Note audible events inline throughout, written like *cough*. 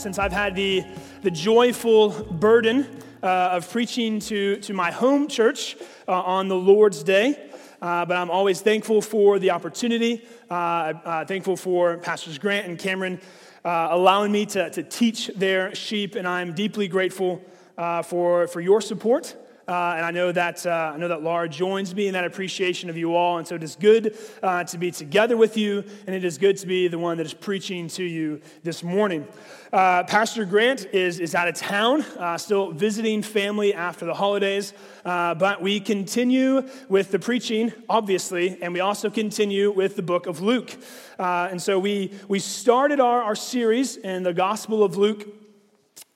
Since I've had the, the joyful burden uh, of preaching to, to my home church uh, on the Lord's Day, uh, but I'm always thankful for the opportunity, uh, uh, thankful for Pastors Grant and Cameron uh, allowing me to, to teach their sheep, and I'm deeply grateful for, for your support. Uh, and I know that uh, I know that Laura joins me in that appreciation of you all, and so it is good uh, to be together with you, and it is good to be the one that is preaching to you this morning. Uh, Pastor Grant is is out of town, uh, still visiting family after the holidays, uh, but we continue with the preaching, obviously, and we also continue with the book of Luke. and so we we started our, our series in the Gospel of Luke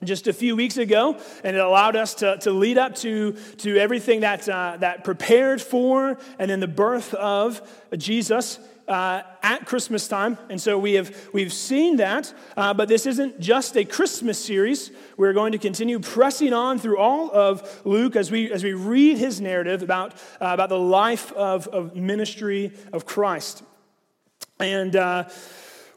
just a few weeks ago, and it allowed us to, to lead up to, to everything that, uh, that prepared for and then the birth of Jesus uh, at Christmas time. And so we have, we've seen that, uh, but this isn't just a Christmas series. We're going to continue pressing on through all of Luke as we, as we read his narrative about, uh, about the life of, of ministry of Christ. And uh,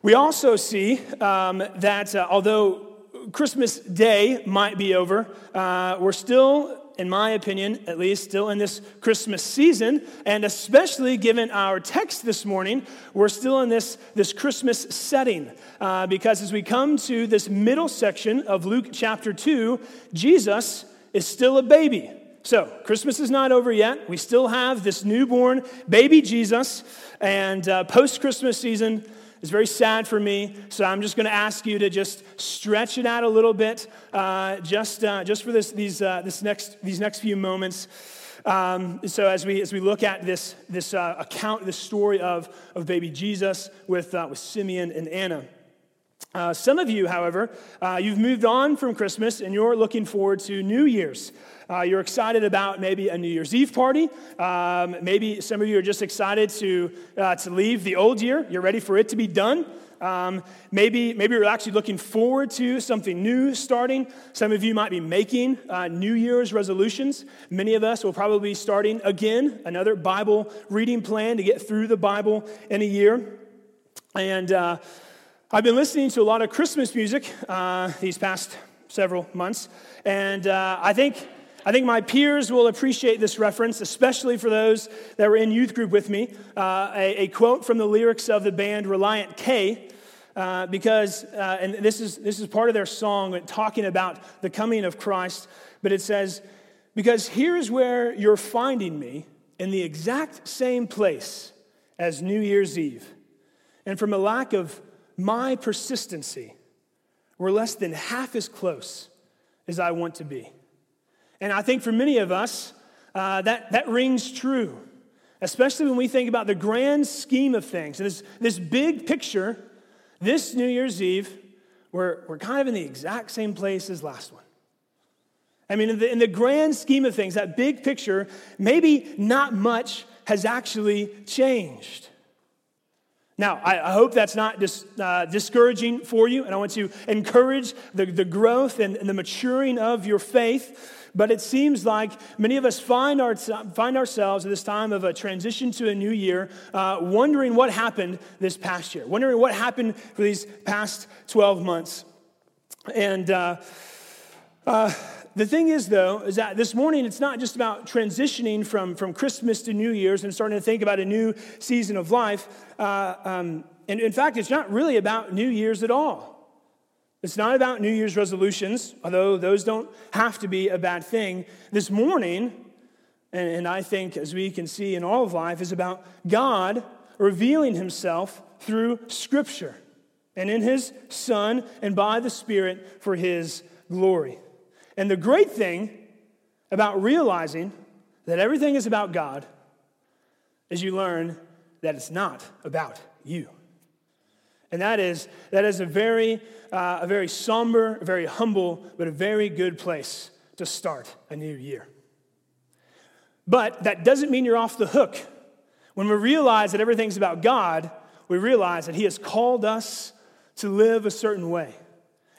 we also see um, that uh, although Christmas Day might be over, uh, we're still, in my opinion, at least, still in this Christmas season. And especially given our text this morning, we're still in this, this Christmas setting. Uh, because as we come to this middle section of Luke chapter 2, Jesus is still a baby. So, Christmas is not over yet. We still have this newborn baby Jesus. And uh, post Christmas season, is very sad for me. So I'm just going to ask you to just stretch it out a little bit, uh, just, uh, just for this, these, uh, this next, these next few moments. Um, so as we, as we look at this, this uh, account, this story of, of baby Jesus with, uh, with Simeon and Anna. Some of you, however, you've moved on from Christmas and you're looking forward to New Year's. Uh, you're excited about maybe a New Year's Eve party. Um, maybe some of you are just excited to, uh, to leave the old year. You're ready for it to be done. Um, maybe, maybe you're actually looking forward to something new starting. Some of you might be making uh, New Year's resolutions. Many of us will probably be starting again another Bible reading plan to get through the Bible in a year. And uh, I've been listening to a lot of Christmas music uh, these past several months, and uh, I think I think my peers will appreciate this reference, especially for those that were in youth group with me. Uh, a, a, quote from the lyrics of the band Relient K, uh, because, uh, and this is, this is part of their song talking about the coming of Christ, but it says, Because here's where you're finding me in the exact same place as New Year's Eve. And from a lack of my persistency we're less than half as close as I want to be. And I think for many of us, uh, that, that rings true, especially when we think about the grand scheme of things. And this, this big picture, this New Year's Eve, we're, we're kind of in the exact same place as last one. I mean, in the, in the grand scheme of things, that big picture, maybe not much has actually changed. Now, I, I hope that's not dis, uh, discouraging for you, and I want to encourage the, the growth and, and the maturing of your faith. But it seems like many of us find, our, find ourselves at this time of a transition to a new year, uh, wondering what happened this past year, wondering what happened for these past 12 months. And uh, uh, the thing is, though, is that this morning it's not just about transitioning from, from Christmas to New Year's and starting to think about a new season of life. Uh, um, and in fact, it's not really about New Year's at all. It's not about New Year's resolutions, although those don't have to be a bad thing. This morning, and, and I think as we can see in all of life, is about God revealing himself through Scripture and in his Son and by the Spirit for his glory. And the great thing about realizing that everything is about God is you learn that it's not about you. And that is, that is a, very, uh, a very somber, very humble, but a very good place to start a new year. But that doesn't mean you're off the hook. When we realize that everything's about God, we realize that He has called us to live a certain way.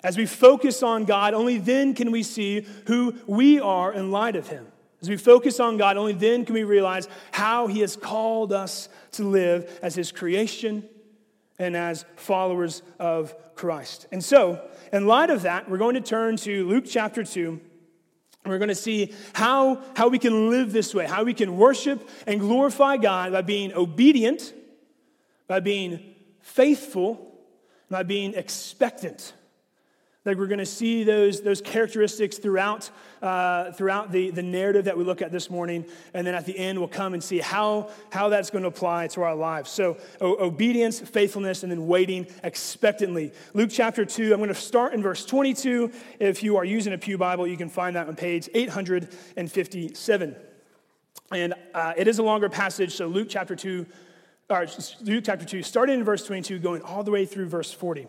As we focus on God, only then can we see who we are in light of Him. As we focus on God, only then can we realize how He has called us to live as His creation and as followers of Christ. And so, in light of that, we're going to turn to Luke chapter 2. And we're going to see how, how we can live this way, how we can worship and glorify God by being obedient, by being faithful, by being expectant. Like we're going to see those, those characteristics throughout, uh, throughout the, the narrative that we look at this morning. And then at the end, we'll come and see how, how that's going to apply to our lives. So, o- obedience, faithfulness, and then waiting expectantly. Luke chapter 2, I'm going to start in verse 22. If you are using a Pew Bible, you can find that on page 857. And uh, it is a longer passage, so Luke chapter 2, or Luke chapter 2, starting in verse 22, going all the way through verse 40.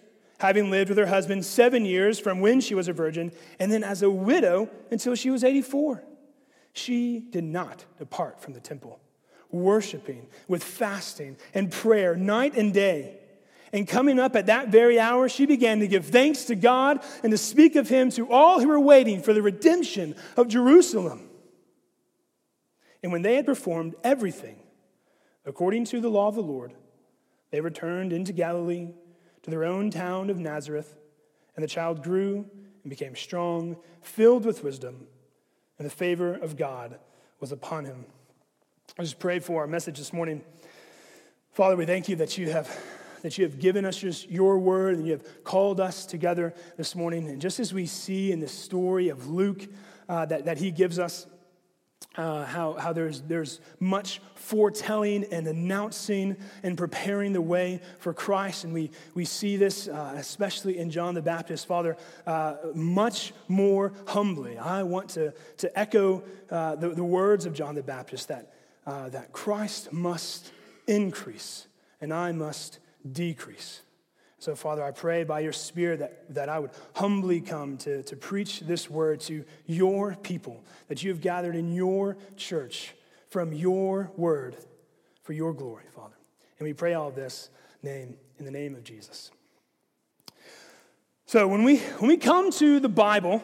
having lived with her husband seven years from when she was a virgin, and then as a widow until she was 84. She did not depart from the temple, worshiping with fasting and prayer night and day. And coming up at that very hour, she began to give thanks to God and to speak of him to all who were waiting for the redemption of Jerusalem. And when they had performed everything according to the law of the Lord, they returned into Galilee to their own town of Nazareth. And the child grew and became strong, filled with wisdom, and the favor of God was upon him. I just pray for our message this morning. Father, we thank you that you have that you have given us just your word and you have called us together this morning. And just as we see in the story of Luke uh, that, that he gives us, uh, how, how there's, there's much foretelling and announcing and preparing the way for Christ. And we, we see this, uh, especially in John the Baptist. Father, uh, much more humbly, I want to, to echo uh, the, the words of John the Baptist that, uh, that Christ must increase and I must decrease. So, Father, I pray by your Spirit that, that I would humbly come to, to preach this word to your people, that you have gathered in your church from your word for your glory, Father. And we pray all of this name in the name of Jesus. So, when we, when we come to the Bible,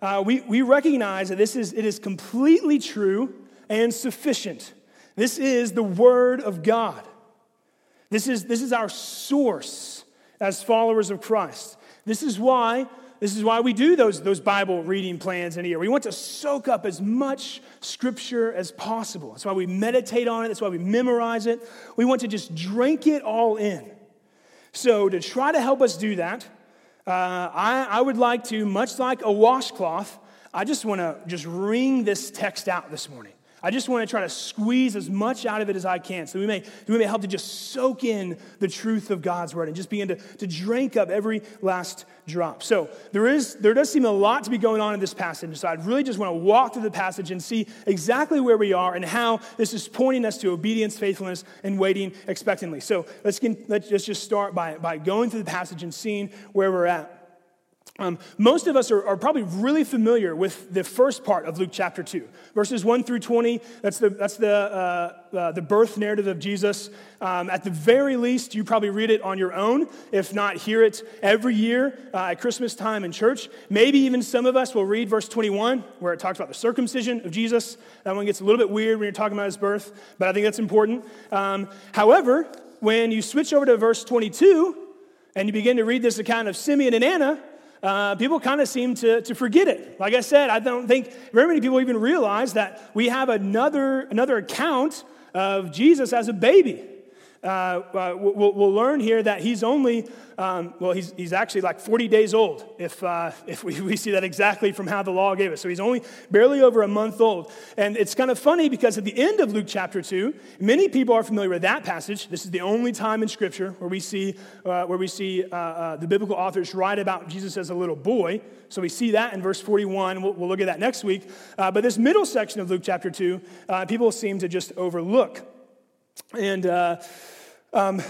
uh, we, we recognize that this is, it is completely true and sufficient. This is the Word of God. This is, this is our source as followers of Christ. This is why This is why we do those, those Bible reading plans in a year. We want to soak up as much scripture as possible. That's why we meditate on it. That's why we memorize it. We want to just drink it all in. So, to try to help us do that, uh, I, I would like to, much like a washcloth, I just want to just wring this text out this morning. I just want to try to squeeze as much out of it as I can so we may, we may help to just soak in the truth of God's word and just begin to, to drink up every last drop. So there is there does seem a lot to be going on in this passage. So I'd really just want to walk through the passage and see exactly where we are and how this is pointing us to obedience, faithfulness, and waiting expectantly. So let's, let's just start by, by going through the passage and seeing where we're at. Um, most of us are, are, probably really familiar with the first part of Luke chapter 2, verses 1 through 20. That's the, that's the, uh, uh, the birth narrative of Jesus. Um, at the very least, you probably read it on your own, if not hear it every year uh, at Christmas time in church. Maybe even some of us will read verse 21, where it talks about the circumcision of Jesus. That one gets a little bit weird when you're talking about his birth, but I think that's important. Um, however, when you switch over to verse 22 and you begin to read this account of Simeon and Anna, uh, people kind of seem to, to forget it. Like I said, I don't think very many people even realize that we have another, another account of Jesus as a baby. Uh, uh, we'll, we'll, learn here that he's only, um, well, he's, he's actually like 40 days old, if, uh, *laughs* if we, we see that exactly from how the law gave us. So he's only barely over a month old. And it's kind of funny because at the end of Luke chapter 2, many people are familiar with that passage. This is the only time in Scripture where we see, uh, where we see uh, uh, the biblical authors write about Jesus as a little boy. So we see that in verse 41. We'll, we'll look at that next week. but this middle section of Luke chapter 2, people seem to just overlook. And uh, um,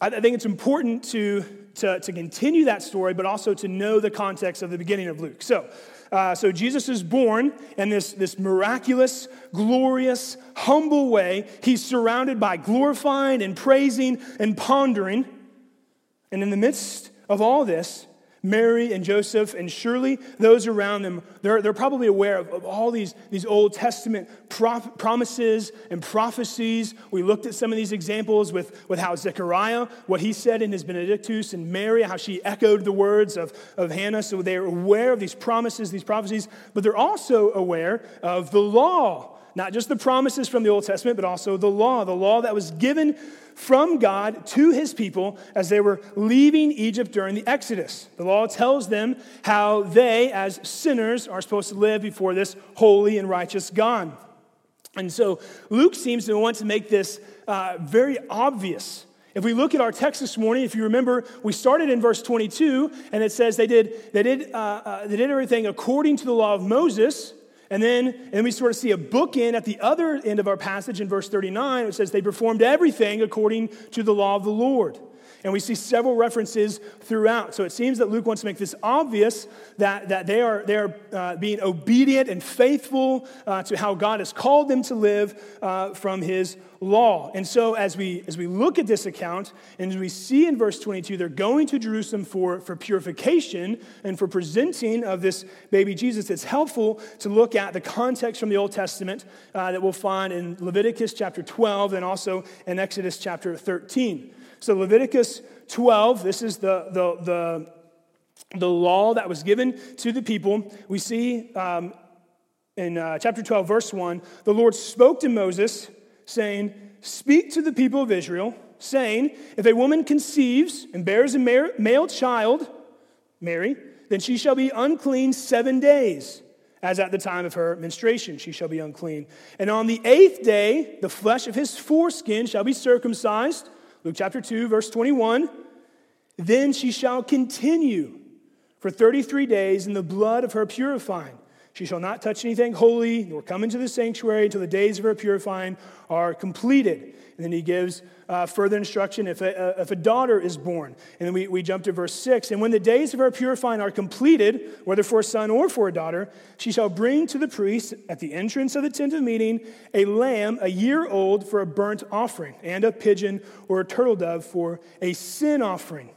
I think it's important to, to, to, continue that story, but also to know the context of the beginning of Luke. So, uh, so Jesus is born in this, this miraculous, glorious, humble way. He's surrounded by glorifying and praising and pondering. And in the midst of all this, Mary and Joseph, and surely those around them, they're, they're probably aware of, of all these, these Old Testament promises and prophecies. We looked at some of these examples with, with how Zechariah, what he said in his Benedictus, and Mary, how she echoed the words of, of Hannah. So they're aware of these promises, these prophecies, but they're also aware of the law not just the promises from the Old Testament, but also the law, the law that was given from God to his people as they were leaving Egypt during the Exodus. The law tells them how they, as sinners, are supposed to live before this holy and righteous God. And so Luke seems to want to make this uh, very obvious. If we look at our text this morning, if you remember, we started in verse 22, and it says they did, they did, uh, uh, they did everything according to the law of Moses. And then, and we sort of see a bookend at the other end of our passage in verse 39. It says, They performed everything according to the law of the Lord. And we see several references throughout. So it seems that Luke wants to make this obvious that, that they are, they are uh, being obedient and faithful uh, to how God has called them to live uh, from his law. And so as we, as we look at this account, and as we see in verse 22, they're going to Jerusalem for, for purification and for presenting of this baby Jesus, it's helpful to look at the context from the Old Testament uh, that we'll find in Leviticus chapter 12 and also in Exodus chapter 13. So, Leviticus 12, this is the, the, the, the law that was given to the people. We see um, in uh, chapter 12, verse 1, the Lord spoke to Moses, saying, Speak to the people of Israel, saying, If a woman conceives and bears a male child, Mary, then she shall be unclean seven days, as at the time of her menstruation she shall be unclean. And on the eighth day, the flesh of his foreskin shall be circumcised Luke chapter 2, verse 21. Then she shall continue for 33 days in the blood of her purifying. She shall not touch anything holy, nor come into the sanctuary until the days of her purifying are completed. And then he gives uh, further instruction if a, uh, if a daughter is born. And then we, we jump to verse 6. And when the days of her purifying are completed, whether for a son or for a daughter, she shall bring to the priest at the entrance of the tent of meeting a lamb a year old for a burnt offering, and a pigeon or a turtle dove for a sin offering.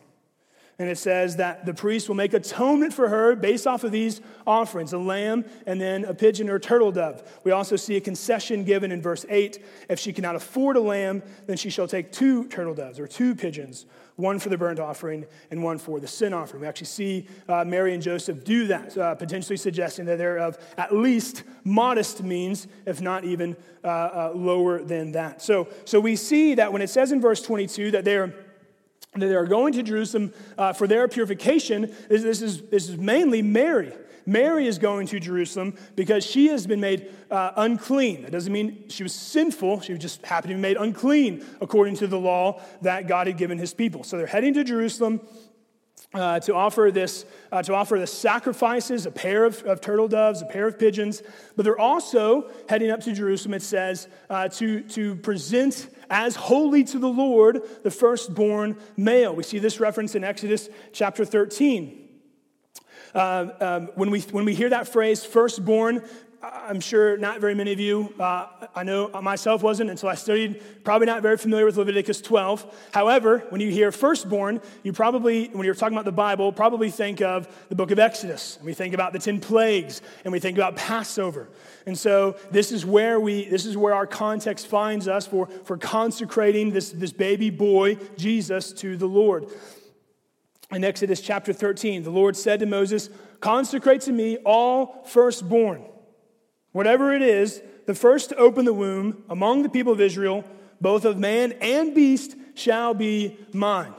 And it says that the priest will make atonement for her based off of these offerings a lamb and then a pigeon or a turtle dove. We also see a concession given in verse 8. If she cannot afford a lamb, then she shall take two turtle doves or two pigeons, one for the burnt offering and one for the sin offering. We actually see uh, Mary and Joseph do that, uh, potentially suggesting that they're of at least modest means, if not even uh, uh lower than that. So, so we see that when it says in verse 22 that they're that they are going to Jerusalem uh, for their purification. This, this, is, this is mainly Mary. Mary is going to Jerusalem because she has been made uh, unclean. That doesn't mean she was sinful, she just happened to be made unclean according to the law that God had given his people. So they're heading to Jerusalem. Uh, to offer this, uh, to offer the sacrifices, a pair of, of, turtle doves, a pair of pigeons, but they're also heading up to Jerusalem. It says uh, to to present as holy to the Lord the firstborn male. We see this reference in Exodus chapter 13. Uh, um, when, we, when we hear that phrase, firstborn, I'm sure not very many of you, uh, I know myself wasn't until I studied, probably not very familiar with Leviticus 12. However, when you hear firstborn, you probably, when you're talking about the Bible, probably think of the book of Exodus. And we think about the 10 plagues, and we think about Passover. And so this is where we, this is where our context finds us for, for consecrating this, this baby boy, Jesus, to the Lord. In Exodus chapter 13, the Lord said to Moses, Consecrate to me all firstborn Whatever it is, the first to open the womb among the people of Israel, both of man and beast, shall be mine.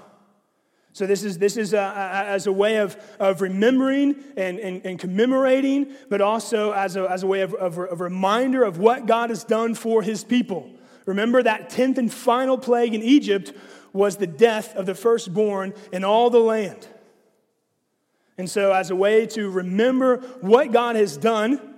So, this is, this is a, a, as a way of, of remembering and, and, and, commemorating, but also as a, as a way of, of, of reminder of what God has done for his people. Remember that 10th and final plague in Egypt was the death of the firstborn in all the land. And so, as a way to remember what God has done,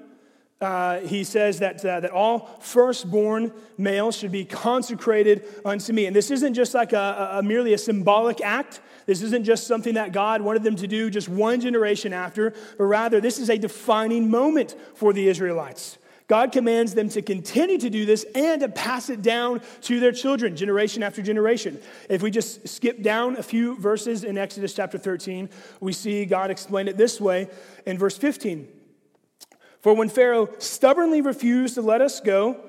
uh, he says that, uh, that all firstborn males should be consecrated unto me. And this isn't just like a, a, merely a symbolic act. This isn't just something that God wanted them to do just one generation after, but rather this is a defining moment for the Israelites. God commands them to continue to do this and to pass it down to their children, generation after generation. If we just skip down a few verses in Exodus chapter 13, we see God explain it this way in verse 15. For when Pharaoh stubbornly refused to let us go,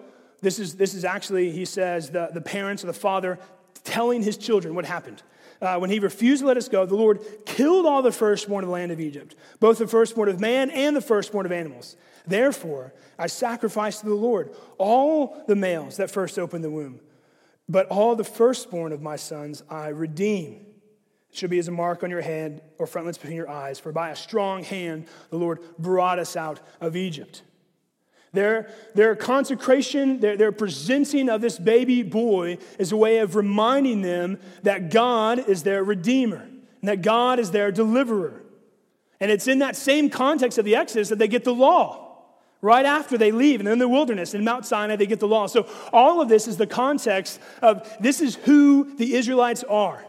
this is, this is actually, he says, the, the parents or the father telling his children what happened. Uh, when he refused to let us go, the Lord killed all the firstborn of the land of Egypt, both the firstborn of man and the firstborn of animals. Therefore, I sacrifice to the Lord all the males that first opened the womb, but all the firstborn of my sons I redeem should be as a mark on your head or frontlets between your eyes. For by a strong hand the Lord brought us out of Egypt. Their, their consecration, their, their presenting of this baby boy is a way of reminding them that God is their redeemer and that God is their deliverer. And it's in that same context of the Exodus that they get the law. Right after they leave, and in the wilderness, in Mount Sinai, they get the law. So, all of this is the context of this is who the Israelites are.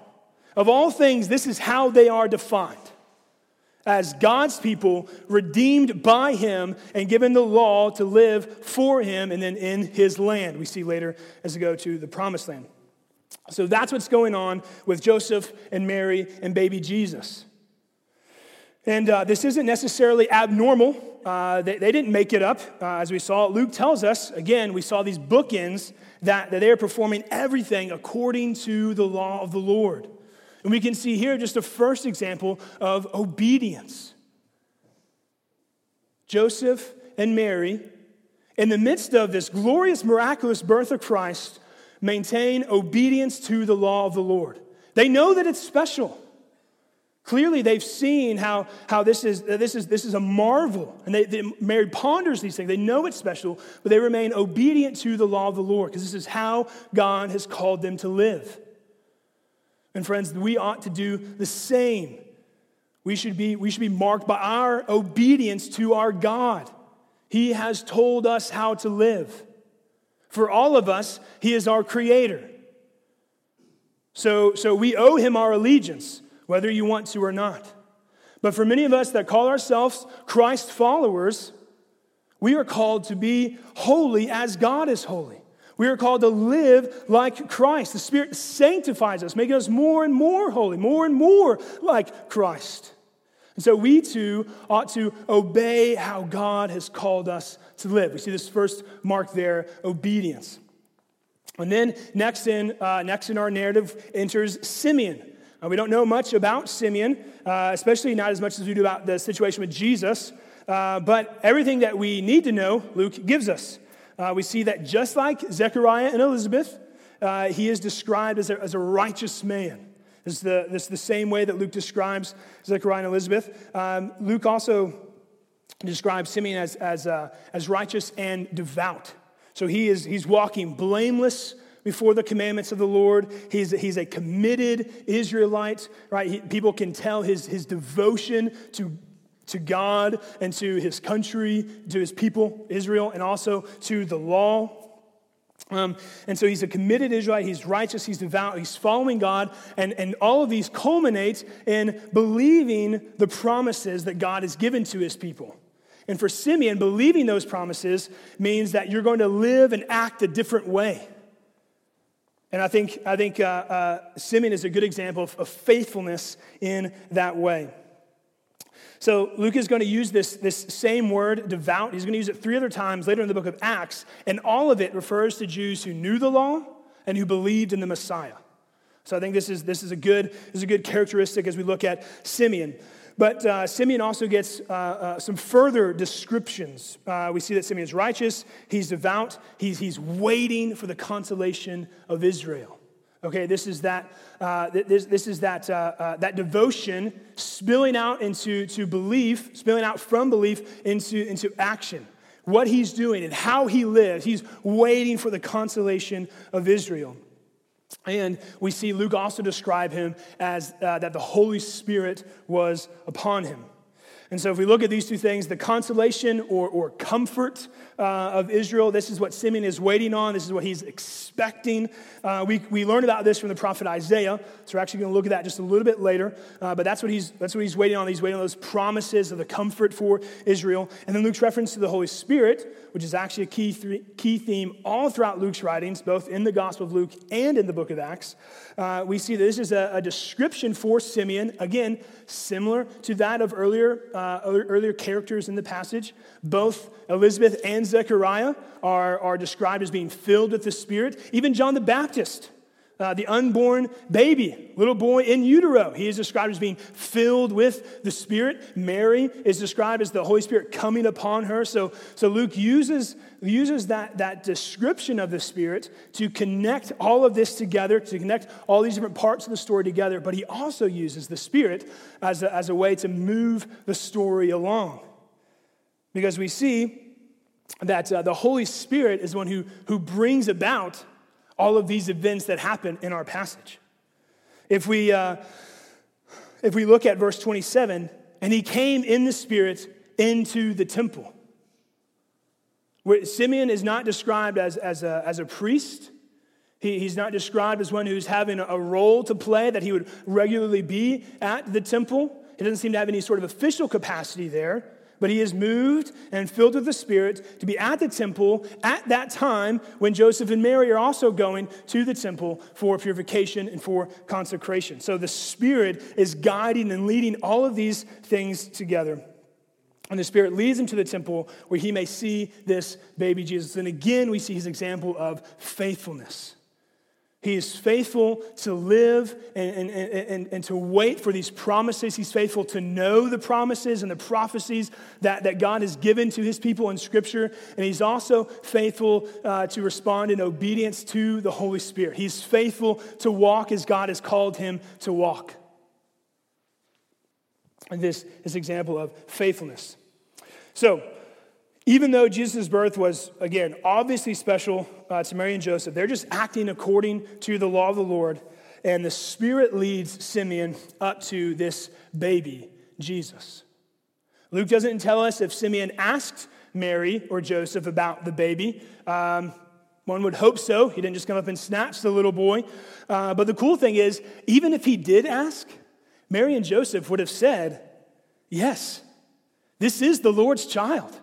Of all things, this is how they are defined as God's people, redeemed by Him and given the law to live for Him and then in His land. We see later as we go to the promised land. So that's what's going on with Joseph and Mary and baby Jesus. And uh, this isn't necessarily abnormal. Uh, they, they, didn't make it up, uh, as we saw. Luke tells us, again, we saw these bookends that, that they are performing everything according to the law of the Lord. And we can see here just a first example of obedience. Joseph and Mary, in the midst of this glorious, miraculous birth of Christ, maintain obedience to the law of the Lord. They know that it's special. Clearly, they've seen how, how this, is, uh, this, is, this is a marvel. And they, they, Mary ponders these things. They know it's special, but they remain obedient to the law of the Lord because this is how God has called them to live. And friends, we ought to do the same. We should be, we should be marked by our obedience to our God. He has told us how to live. For all of us, He is our creator. So, so we owe Him our allegiance, whether you want to or not. But for many of us that call ourselves Christ followers, we are called to be holy as God is holy. We are called to live like Christ. The Spirit sanctifies us, making us more and more holy, more and more like Christ. And so we too ought to obey how God has called us to live. We see this first mark there obedience. And then next in, uh, next in our narrative enters Simeon. Uh, we don't know much about Simeon, uh, especially not as much as we do about the situation with Jesus. Uh, but everything that we need to know, Luke gives us. Uh, we see that just like Zechariah and Elizabeth, uh, he is described as a, as a righteous man. This is, the, this is the same way that Luke describes Zechariah and Elizabeth. Um, Luke also describes Simeon as, as, as righteous and devout. So he is, he's walking blameless before the commandments of the Lord. He's, he's a committed Israelite, right? He, people can tell his, his devotion to, to God and to his country, to his people, Israel, and also to the law. Um, and so he's a committed Israelite, he's righteous, he's devout, he's following God, and, and all of these culminate in believing the promises that God has given to his people. And for Simeon, believing those promises means that you're going to live and act a different way. And I think, I think uh, uh, Simeon is a good example of, of faithfulness in that way. So Luke is going to use this, this same word, devout. He's going to use it three other times later in the book of Acts, and all of it refers to Jews who knew the law and who believed in the Messiah. So I think this is, this is, a, good, this is a good characteristic as we look at Simeon. But uh, Simeon also gets uh, uh, some further descriptions. Uh, we see that Simeon is righteous, he's devout, he's, he's waiting for the consolation of Israel. Okay, this is that, uh, this, this is that, uh, that devotion spilling out into to belief, spilling out from belief into, into action. What he's doing and how he lives, he's waiting for the consolation of Israel. And we see Luke also describe him as uh, that the Holy Spirit was upon him. And so, if we look at these two things, the consolation or, or comfort uh, of Israel, this is what Simeon is waiting on. This is what he's expecting. Uh, we, we learn about this from the prophet Isaiah. So, we're actually going to look at that just a little bit later. Uh, but that's what, he's, that's what he's waiting on. He's waiting on those promises of the comfort for Israel. And then Luke's reference to the Holy Spirit, which is actually a key, th- key theme all throughout Luke's writings, both in the Gospel of Luke and in the book of Acts. Uh, we see that this is a, a description for Simeon, again, similar to that of earlier uh, earlier characters in the passage. Both Elizabeth and Zechariah are, are described as being filled with the Spirit. Even John the Baptist, uh, the unborn baby, little boy in utero, he is described as being filled with the Spirit. Mary is described as the Holy Spirit coming upon her. So, so Luke uses, uses that, that description of the Spirit to connect all of this together, to connect all these different parts of the story together. But he also uses the Spirit as a, as a way to move the story along. Because we see that uh, the Holy Spirit is one who, who brings about all of these events that happen in our passage. If we, uh, if we look at verse 27, and he came in the Spirit into the temple. Where Simeon is not described as, as, a, as a priest. He, he's not described as one who's having a role to play, that he would regularly be at the temple. He doesn't seem to have any sort of official capacity there but he is moved and filled with the Spirit to be at the temple at that time when Joseph and Mary are also going to the temple for purification and for consecration. So the Spirit is guiding and leading all of these things together. And the Spirit leads him to the temple where he may see this baby Jesus. And again, we see his example of faithfulness. He is faithful to live and, and, and, and, to wait for these promises. He's faithful to know the promises and the prophecies that, that God has given to his people in Scripture. And he's also faithful uh, to respond in obedience to the Holy Spirit. He's faithful to walk as God has called him to walk. And this is example of faithfulness. So, even though Jesus' birth was, again, obviously special uh, to Mary and Joseph, they're just acting according to the law of the Lord. And the Spirit leads Simeon up to this baby, Jesus. Luke doesn't tell us if Simeon asked Mary or Joseph about the baby. Um, one would hope so. He didn't just come up and snatch the little boy. Uh, but the cool thing is, even if he did ask, Mary and Joseph would have said, Yes, this is the Lord's child.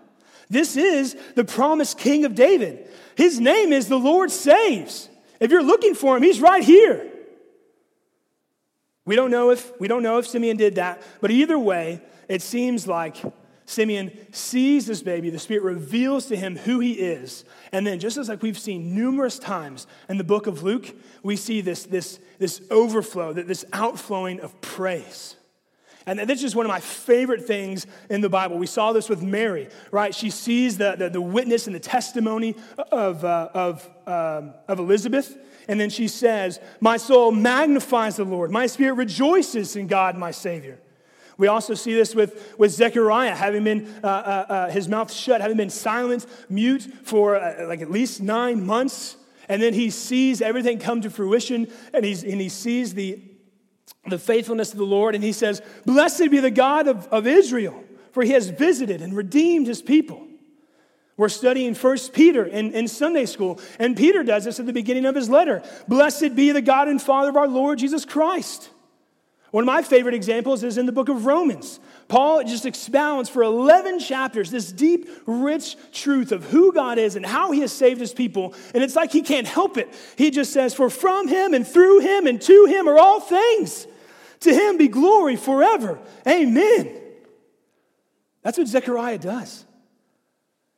This is the promised king of David. His name is the Lord saves. If you're looking for him, he's right here. We don't know if we don't know if Simeon did that, but either way, it seems like Simeon sees this baby, the Spirit reveals to him who he is. And then, just as like we've seen numerous times in the book of Luke, we see this, this, this overflow, this outflowing of praise. And this is one of my favorite things in the Bible. We saw this with Mary, right? She sees the, the, the witness and the testimony of, uh, of, um, of Elizabeth. And then she says, My soul magnifies the Lord. My spirit rejoices in God, my Savior. We also see this with, with Zechariah, having been uh, uh, uh his mouth shut, having been silent, mute for uh, like at least nine months. And then he sees everything come to fruition, and, he's, and he sees the, the faithfulness of the Lord, and he says, Blessed be the God of, of Israel, for he has visited and redeemed his people. We're studying First Peter in, in Sunday school, and Peter does this at the beginning of his letter. Blessed be the God and Father of our Lord Jesus Christ. One of my favorite examples is in the book of Romans. Paul just expounds for 11 chapters this deep, rich truth of who God is and how he has saved his people. And it's like he can't help it. He just says, For from him and through him and to him are all things. To him be glory forever. Amen. That's what Zechariah does.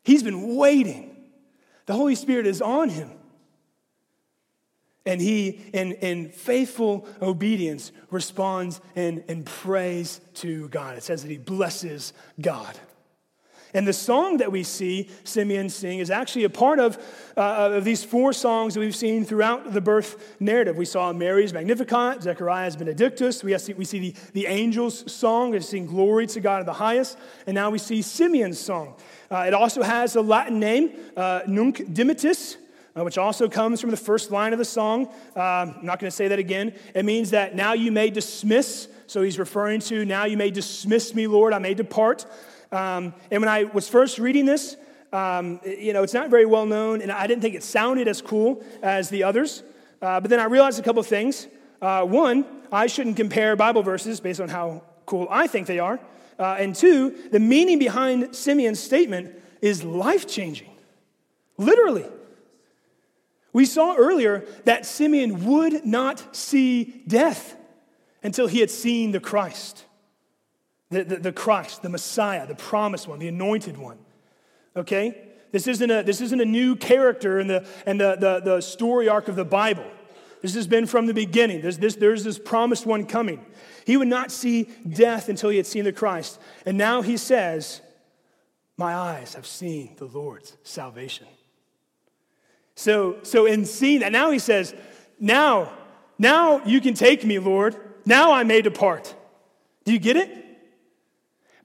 He's been waiting. The Holy Spirit is on him. And he, in, in faithful obedience, responds and, and prays to God. It says that he blesses God. And the song that we see Simeon sing is actually a part of, uh, of these four songs that we've seen throughout the birth narrative. We saw Mary's Magnificat, Zechariah's Benedictus. We see, we see the, the angels' song, we sing Glory to God in the highest. And now we see Simeon's song. Uh, it also has a Latin name, uh, Nunc Dimittis, uh, which also comes from the first line of the song. Uh, I'm not going to say that again. It means that now you may dismiss. So he's referring to now you may dismiss me, Lord, I may depart. Um, and when I was first reading this, um, you know, it's not very well known, and I didn't think it sounded as cool as the others. Uh, but then I realized a couple things. Uh, one, I shouldn't compare Bible verses based on how cool I think they are. Uh, and two, the meaning behind Simeon's statement is life changing. Literally. We saw earlier that Simeon would not see death until he had seen the Christ, the, the, the, Christ, the Messiah, the promised one, the anointed one. Okay? This isn't a, this isn't a new character in the, in the, the, the story arc of the Bible. This has been from the beginning. There's this, there's this promised one coming. He would not see death until he had seen the Christ. And now he says, My eyes have seen the Lord's salvation. So, so in seeing that, now he says, Now, now you can take me, Lord. Now I may depart. Do you get it?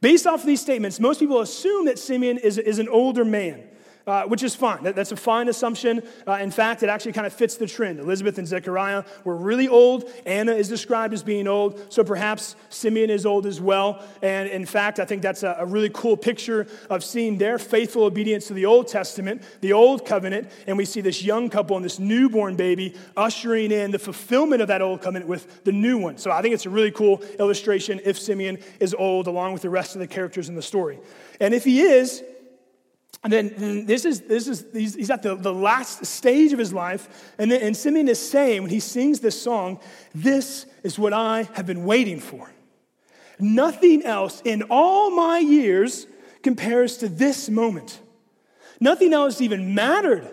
Based off of these statements, most people assume that Simeon is, is an older man uh, which is fine. That, that's a fine assumption. Uh, in fact, it actually kind of fits the trend. Elizabeth and Zechariah were really old. Anna is described as being old, so perhaps Simeon is old as well. And in fact, I think that's a, a really cool picture of seeing their faithful obedience to the Old Testament, the Old Covenant, and we see this young couple and this newborn baby ushering in the fulfillment of that Old Covenant with the new one. So I think it's a really cool illustration if Simeon is old, along with the rest of the characters in the story. And if he is, and then, this is, this is he's, at the, the last stage of his life. And, then, and Simeon is saying, when he sings this song, this is what I have been waiting for. Nothing else in all my years compares to this moment. Nothing else even mattered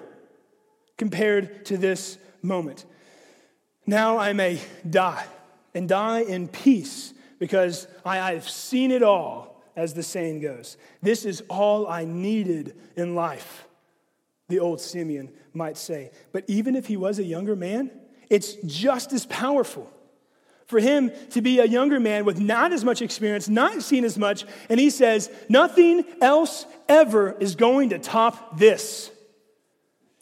compared to this moment. Now I may die and die in peace because I have seen it all as the saying goes. This is all I needed in life, the old Simeon might say. But even if he was a younger man, it's just as powerful for him to be a younger man with not as much experience, not seen as much, and he says, Nothing else ever is going to top this.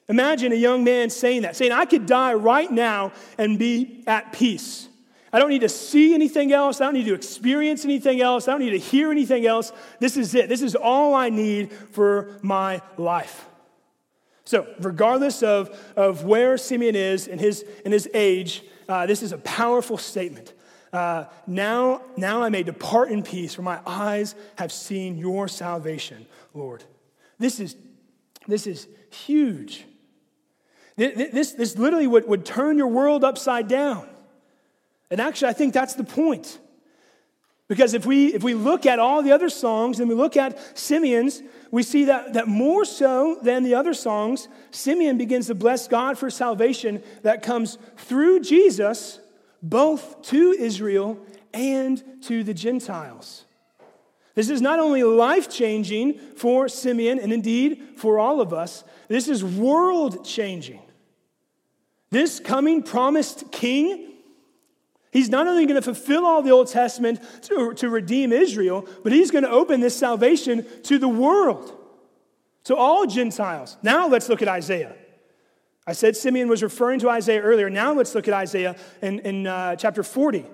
Imagine a young man saying that, saying, I could die right now and be at peace. I don't need to see anything else. I don't need to experience anything else. I don't need to hear anything else. This is it. This is all I need for my life. So, regardless of, of where Simeon is in his, in his age, uh, this is a powerful statement. Uh, now, now I may depart in peace, for my eyes have seen your salvation, Lord. This is, this is huge. This, this literally would, would turn your world upside down. And actually, I think that's the point. Because if we, if we look at all the other songs and we look at Simeon's, we see that, that more so than the other songs, Simeon begins to bless God for salvation that comes through Jesus, both to Israel and to the Gentiles. This is not only life changing for Simeon and indeed for all of us, this is world changing. This coming promised king, he's not only going to fulfill all the Old Testament to, to redeem Israel, but he's going to open this salvation to the world, to all Gentiles. Now let's look at Isaiah. I said Simeon was referring to Isaiah earlier. Now let's look at Isaiah in, in uh, chapter 40.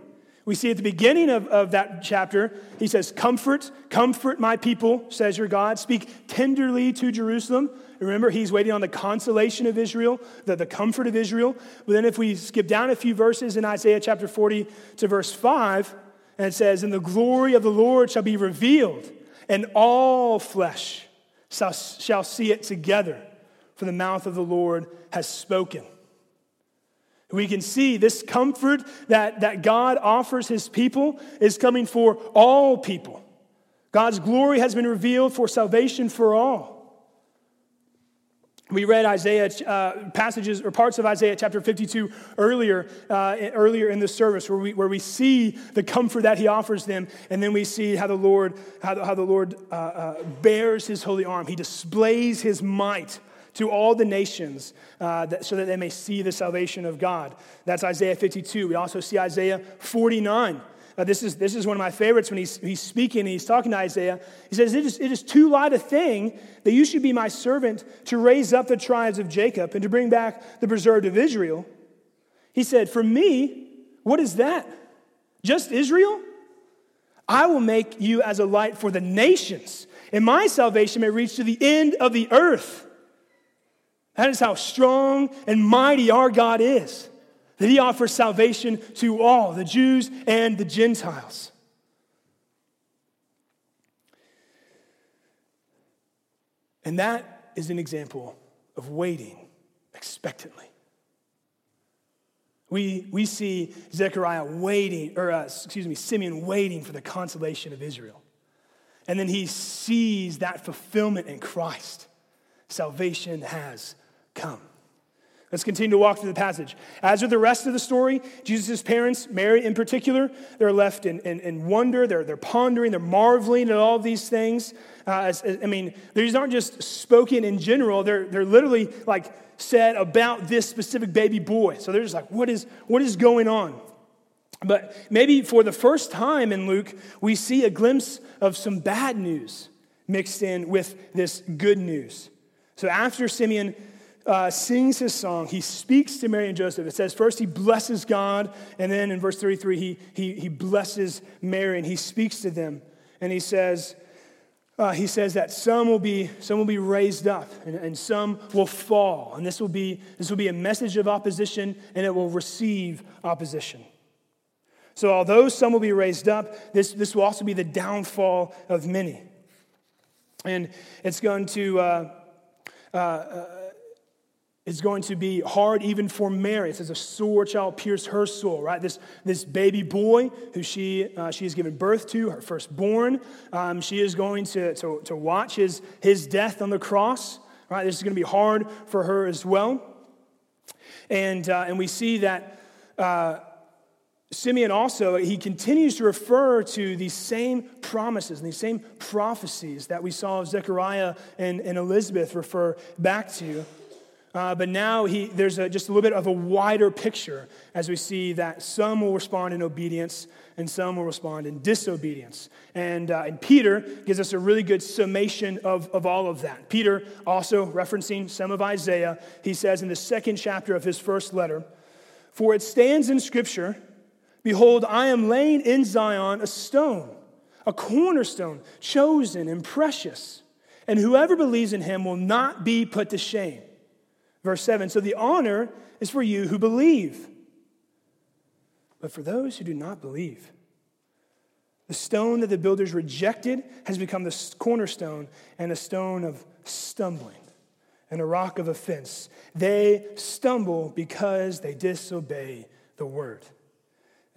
We see at the beginning of, of that chapter, he says, Comfort, comfort my people, says your God. Speak tenderly to Jerusalem. Remember, he's waiting on the consolation of Israel, the, the comfort of Israel. But then, if we skip down a few verses in Isaiah chapter 40 to verse 5, and it says, And the glory of the Lord shall be revealed, and all flesh shall, shall see it together, for the mouth of the Lord has spoken. We can see this comfort that, that God offers his people is coming for all people. God's glory has been revealed for salvation for all. We read Isaiah uh, passages or parts of Isaiah chapter 52 earlier, uh, earlier in the service, where we, where we see the comfort that He offers them, and then we see how the Lord, how the, how the Lord uh, uh bears His holy arm. He displays His might to all the nations uh, that, so that they may see the salvation of God. That's Isaiah 52. We also see Isaiah 49. Uh, this, is, this is one of my favorites when he's, he's speaking and he's talking to Isaiah. He says, it is, it is too light a thing that you should be my servant to raise up the tribes of Jacob and to bring back the preserved of Israel. He said, For me, what is that? Just Israel? I will make you as a light for the nations, and my salvation may reach to the end of the earth. That is how strong and mighty our God is, that He offers salvation to all, the Jews and the Gentiles. And that is an example of waiting expectantly. We, we see Zechariah waiting, or uh, excuse me, Simeon waiting for the consolation of Israel. And then he sees that fulfillment in Christ. Salvation has come. Let's continue to walk through the passage. As with the rest of the story, Jesus' parents, Mary in particular, they're left in, in, in wonder. They're, they're pondering, they're marveling at all these things. Uh, as, as, I mean, these aren't just spoken in general, they're, they're literally like said about this specific baby boy. So they're just like, what is, what is going on? But maybe for the first time in Luke, we see a glimpse of some bad news mixed in with this good news. So after Simeon uh, sings his song, he speaks to Mary and Joseph. It says first he blesses God, and then in verse 33, he, he, he blesses Mary and he speaks to them. And he says, uh, he says that some will be, some will be raised up and, and some will fall. And this will, be, this will be a message of opposition and it will receive opposition. So, although some will be raised up, this, this will also be the downfall of many. And it's going to, uh, uh, uh is going to be hard even for Mary. It says, A sword shall pierce her soul, right? This, this baby boy who she, uh, she has given birth to, her firstborn, um, she is going to, to, to watch his, his death on the cross, right? This is going to be hard for her as well. And, uh, and we see that uh, Simeon also, he continues to refer to these same promises and these same prophecies that we saw Zechariah and, and Elizabeth refer back to. Uh, but now he, there's a, just a little bit of a wider picture as we see that some will respond in obedience and some will respond in disobedience. And, uh, and Peter gives us a really good summation of, of all of that. Peter, also referencing some of Isaiah, he says in the second chapter of his first letter, For it stands in Scripture, Behold, I am laying in Zion a stone, a cornerstone, chosen and precious, and whoever believes in him will not be put to shame. Verse 7 So the honor is for you who believe. But for those who do not believe, the stone that the builders rejected has become the cornerstone and a stone of stumbling and a rock of offense. They stumble because they disobey the word,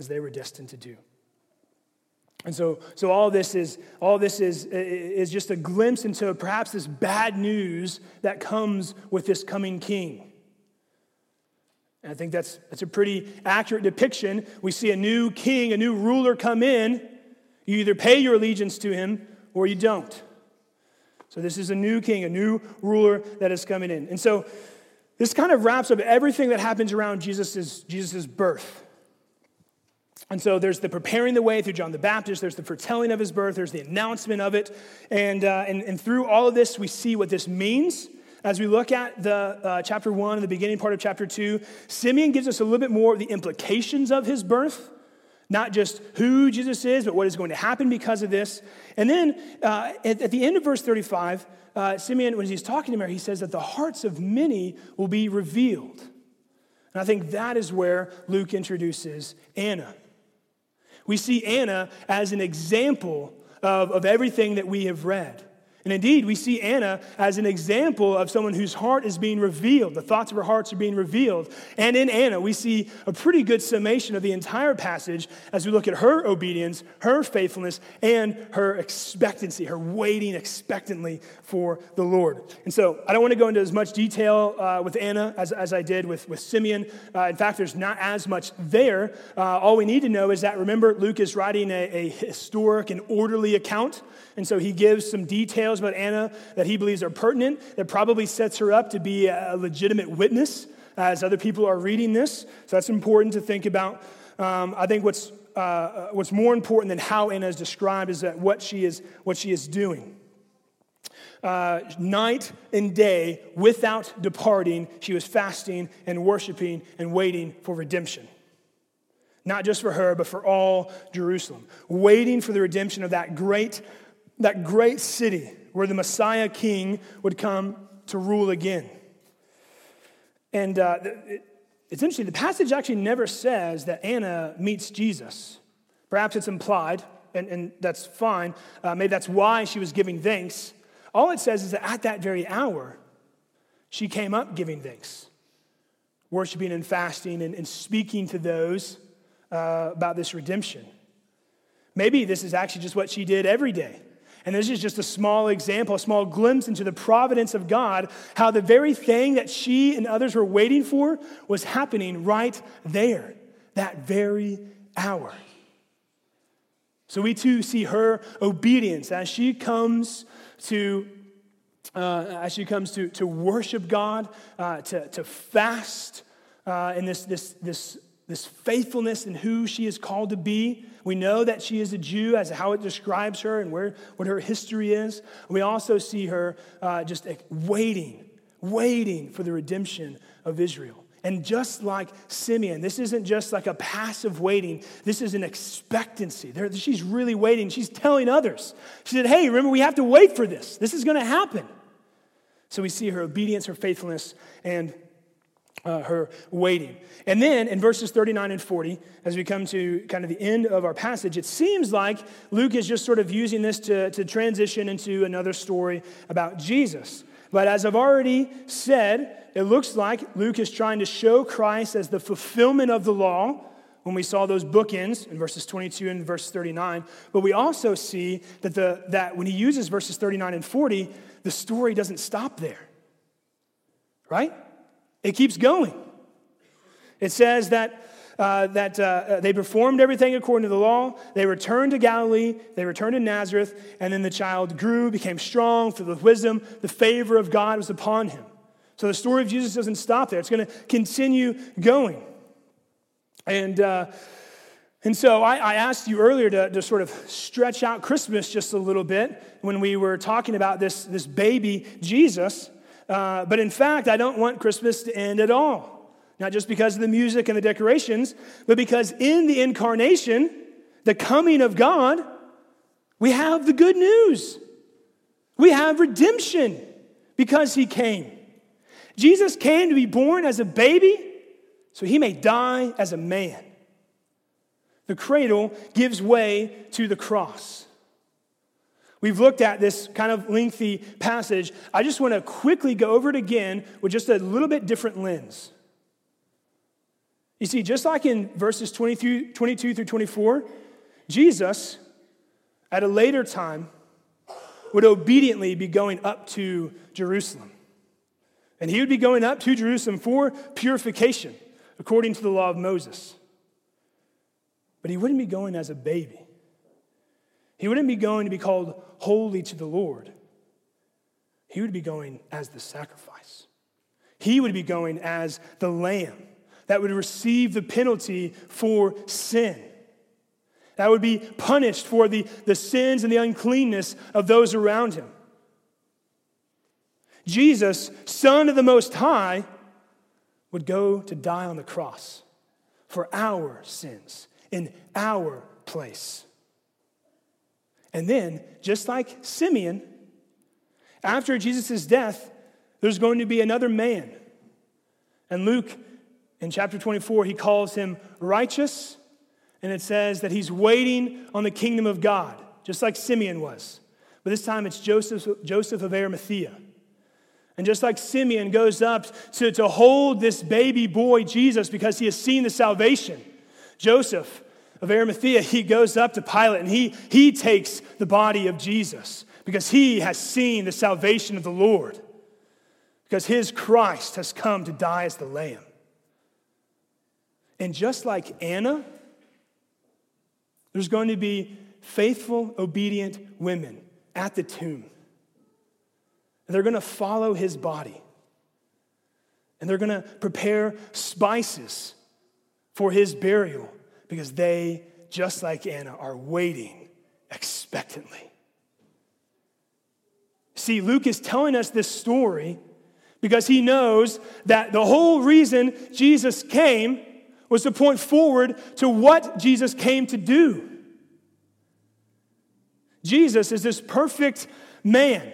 as they were destined to do. And so, so all this is all this is is just a glimpse into perhaps this bad news that comes with this coming king. And I think that's that's a pretty accurate depiction. We see a new king, a new ruler come in. You either pay your allegiance to him or you don't. So this is a new king, a new ruler that is coming in. And so this kind of wraps up everything that happens around Jesus' Jesus's birth. And so there's the preparing the way through John the Baptist, there's the foretelling of his birth, there's the announcement of it. And, uh, and, and through all of this, we see what this means. As we look at the uh, chapter one and the beginning part of chapter two, Simeon gives us a little bit more of the implications of his birth not just who Jesus is, but what is going to happen because of this. And then uh, at, at, the end of verse 35, uh, Simeon, when he's talking to Mary, he says that the hearts of many will be revealed. And I think that is where Luke introduces Anna. We see Anna as an example of, of everything that we have read. And indeed, we see Anna as an example of someone whose heart is being revealed. The thoughts of her hearts are being revealed. And in Anna, we see a pretty good summation of the entire passage as we look at her obedience, her faithfulness, and her expectancy, her waiting expectantly for the Lord. And so I don't want to go into as much detail uh, with Anna as, as I did with, with Simeon. Uh, in fact, there's not as much there. Uh, all we need to know is that, remember, Luke is writing a, a historic and orderly account. And so he gives some details about Anna that he believes are pertinent, that probably sets her up to be a legitimate witness as other people are reading this. So that's important to think about. Um, I think what's, uh, what's more important than how Anna is described is that what she is, what she is doing. Uh, night and day, without departing, she was fasting and worshiping and waiting for redemption. Not just for her, but for all Jerusalem. Waiting for the redemption of that great that great city where the Messiah King would come to rule again. And uh, it, it's interesting, the passage actually never says that Anna meets Jesus. Perhaps it's implied, and, and that's fine. Uh, maybe that's why she was giving thanks. All it says is that at that very hour, she came up giving thanks, worshiping and fasting and, and speaking to those uh, about this redemption. Maybe this is actually just what she did every day. And this is just a small example, a small glimpse into the providence of God, how the very thing that she and others were waiting for was happening right there, that very hour. So we too see her obedience as she comes to. Uh, as she comes to, to worship God, uh, to, to fast uh, in this, this, this, this faithfulness in who she is called to be, we know that she is a Jew as how it describes her and where, what her history is. We also see her uh, just waiting, waiting for the redemption of Israel. And just like Simeon, this isn't just like a passive waiting. This is an expectancy. She's really waiting. She's telling others. She said, Hey, remember, we have to wait for this. This is going to happen. So we see her obedience, her faithfulness, and uh, her waiting. And then in verses 39 and 40, as we come to kind of the end of our passage, it seems like Luke is just sort of using this to, to transition into another story about Jesus. But as I've already said, it looks like Luke is trying to show Christ as the fulfillment of the law when we saw those bookends in verses 22 and verse 39. But we also see that, the, that when he uses verses 39 and 40, the story doesn't stop there. Right? It keeps going. It says that, uh, that uh, they performed everything according to the law. They returned to Galilee. They returned to Nazareth. And then the child grew, became strong, filled with wisdom. The favor of God was upon him. So the story of Jesus doesn't stop there, it's going to continue going. And, uh, and so I, I, asked you earlier to, to sort of stretch out Christmas just a little bit when we were talking about this, this baby Jesus. Uh, but in fact, I don't want Christmas to end at all. Not just because of the music and the decorations, but because in the incarnation, the coming of God, we have the good news. We have redemption because he came. Jesus came to be born as a baby so he may die as a man. The cradle gives way to the cross. We've looked at this kind of lengthy passage. I just want to quickly go over it again with just a little bit different lens. You see, just like in verses 22, 22 through 24, Jesus, at a later time, would obediently be going up to Jerusalem. And he would be going up to Jerusalem for purification, according to the law of Moses. But he wouldn't be going as a baby. He wouldn't be going to be called holy to the Lord. He would be going as the sacrifice. He would be going as the lamb that would receive the penalty for sin. That would be punished for the, the sins and the uncleanness of those around him. Jesus, Son of the Most High, would go to die on the cross for our sins in our place. And then, just like Simeon, after Jesus' death, there's going to be another man. And Luke, in chapter 24, he calls him righteous, and it says that he's waiting on the kingdom of God, just like Simeon was. But this time it's Joseph, Joseph of Arimathea. And just like Simeon goes up to, to hold this baby boy, Jesus, because he has seen the salvation, Joseph of Arimathea, he goes up to Pilate and he, he takes the body of Jesus because he has seen the salvation of the Lord, because his Christ has come to die as the Lamb. And just like Anna, there's going to be faithful, obedient women at the tomb. And they're going to follow his body. And they're going to prepare spices for his burial because they, just like Anna, are waiting expectantly. See, Luke is telling us this story because he knows that the whole reason Jesus came was to point forward to what Jesus came to do. Jesus is this perfect man,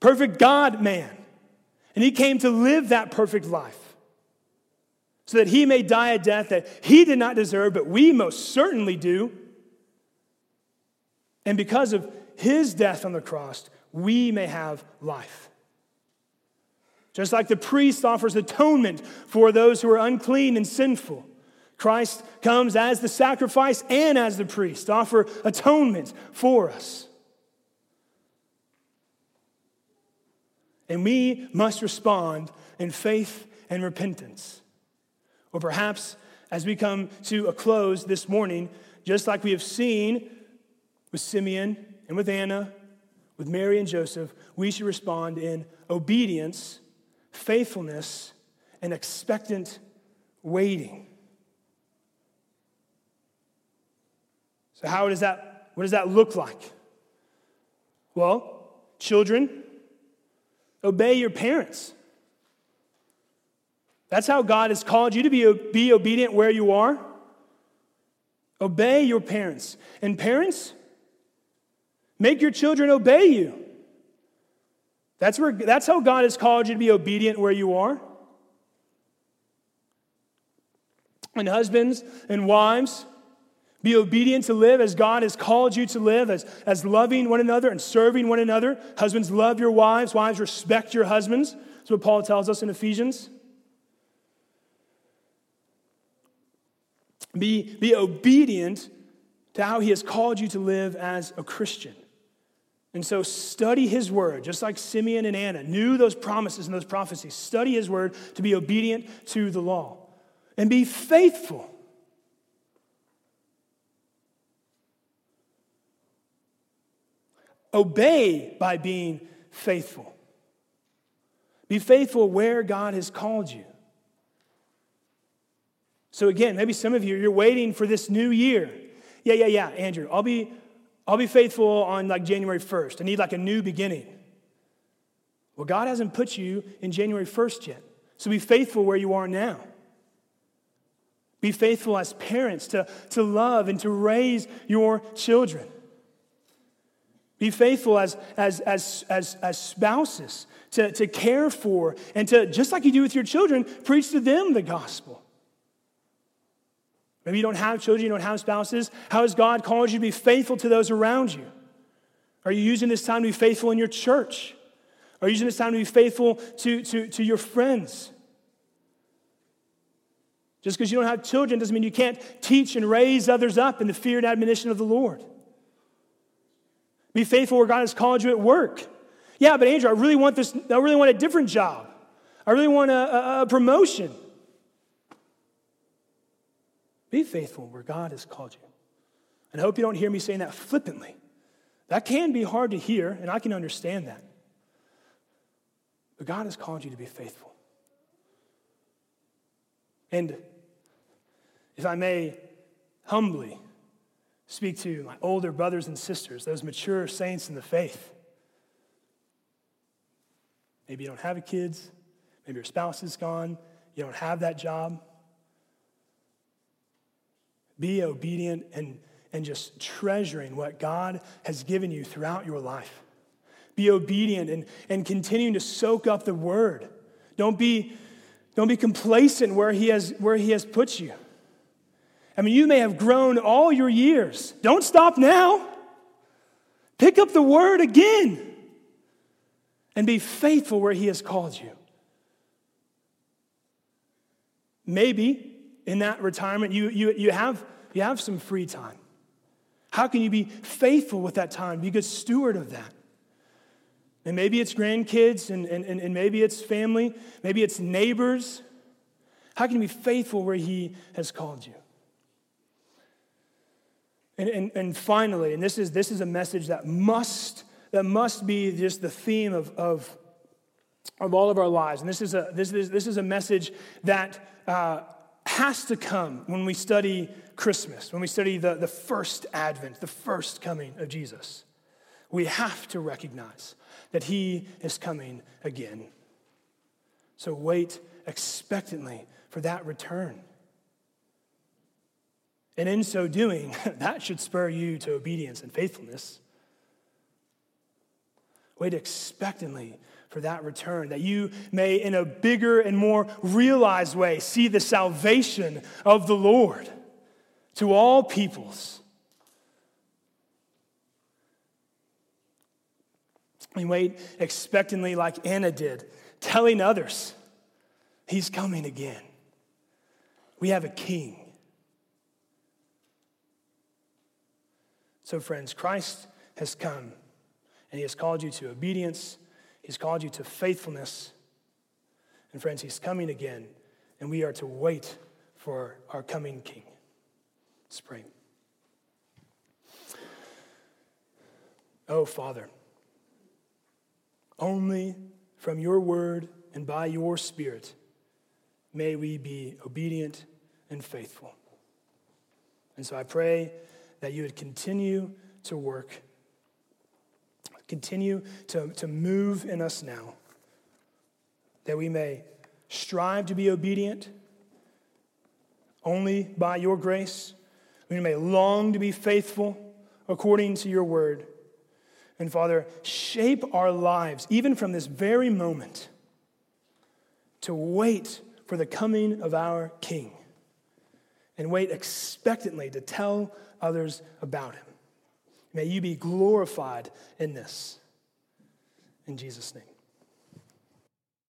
perfect God man, and he came to live that perfect life so that he may die a death that he did not deserve, but we most certainly do. And because of his death on the cross, we may have life. Just like the priest offers atonement for those who are unclean and sinful, Christ comes as the sacrifice and as the priest to offer atonement for us. And we must respond in faith and repentance. Or perhaps as we come to a close this morning, just like we have seen with Simeon and with Anna, with Mary and Joseph, we should respond in obedience, faithfulness, and expectant waiting. So, how does that, what does that look like? Well, children, obey your parents. That's how God has called you to be, be obedient where you are. Obey your parents. And parents, make your children obey you. That's, where, that's how God has called you to be obedient where you are. And husbands and wives, be obedient to live as God has called you to live, as, as loving one another and serving one another. Husbands, love your wives. Wives, respect your husbands. That's what Paul tells us in Ephesians. Be, be obedient to how he has called you to live as a Christian. And so study his word, just like Simeon and Anna knew those promises and those prophecies. Study his word to be obedient to the law and be faithful. Obey by being faithful. Be faithful where God has called you. So again, maybe some of you you're waiting for this new year. Yeah, yeah, yeah, Andrew. I'll be I'll be faithful on like January 1st. I need like a new beginning. Well, God hasn't put you in January 1st yet. So be faithful where you are now. Be faithful as parents to, to love and to raise your children. Be faithful as, as, as, as, as spouses to, to care for and to, just like you do with your children, preach to them the gospel. Maybe you don't have children, you don't have spouses. How has God called you to be faithful to those around you? Are you using this time to be faithful in your church? Are you using this time to be faithful to, to, to your friends? Just because you don't have children doesn't mean you can't teach and raise others up in the fear and admonition of the Lord. Be faithful where God has called you at work. Yeah, but Andrew, I really want this, I really want a different job. I really want a, a, a promotion. Be faithful where God has called you. And I hope you don't hear me saying that flippantly. That can be hard to hear, and I can understand that. But God has called you to be faithful. And if I may humbly speak to my older brothers and sisters, those mature saints in the faith, maybe you don't have kids, maybe your spouse is gone, you don't have that job. Be obedient and, and just treasuring what God has given you throughout your life. Be obedient and, and continuing to soak up the word. Don't be, don't be complacent where he, has, where he has put you. I mean, you may have grown all your years. Don't stop now. Pick up the word again and be faithful where he has called you. Maybe in that retirement, you, you, you, have, you have some free time. How can you be faithful with that time? Be a good steward of that. And maybe it's grandkids, and, and, and maybe it's family, maybe it's neighbors. How can you be faithful where He has called you? And, and, and finally, and this is, this is a message that must, that must be just the theme of, of, of all of our lives. And this is a, this is, this is a message that uh, has to come when we study Christmas, when we study the, the first advent, the first coming of Jesus. We have to recognize that he is coming again. So wait expectantly for that return. And in so doing, *laughs* that should spur you to obedience and faithfulness. Wait expectantly for that return, that you may, in a bigger and more realized way, see the salvation of the Lord to all peoples. We wait expectantly, like Anna did, telling others, He's coming again. We have a king. So, friends, Christ has come and He has called you to obedience He's called you to faithfulness. And friends, He's coming again, and we are to wait for our coming King. Let's pray. Oh, Father, only from your word and by your Spirit may we be obedient and faithful. And so I pray that you would continue to work continue to, to move in us now, that we may strive to be obedient only by your grace. We may long to be faithful according to your word. And Father, shape our lives, even from this very moment, to wait for the coming of our King and wait expectantly to tell others about him. May you be glorified in this. In Jesus' name.